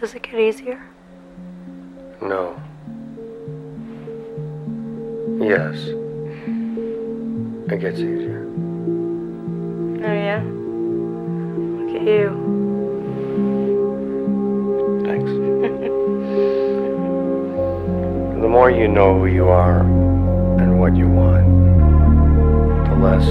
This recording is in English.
Does it get easier? No. Yes. It gets easier. Oh, yeah? Look at you. Thanks. the more you know who you are and what you want, the less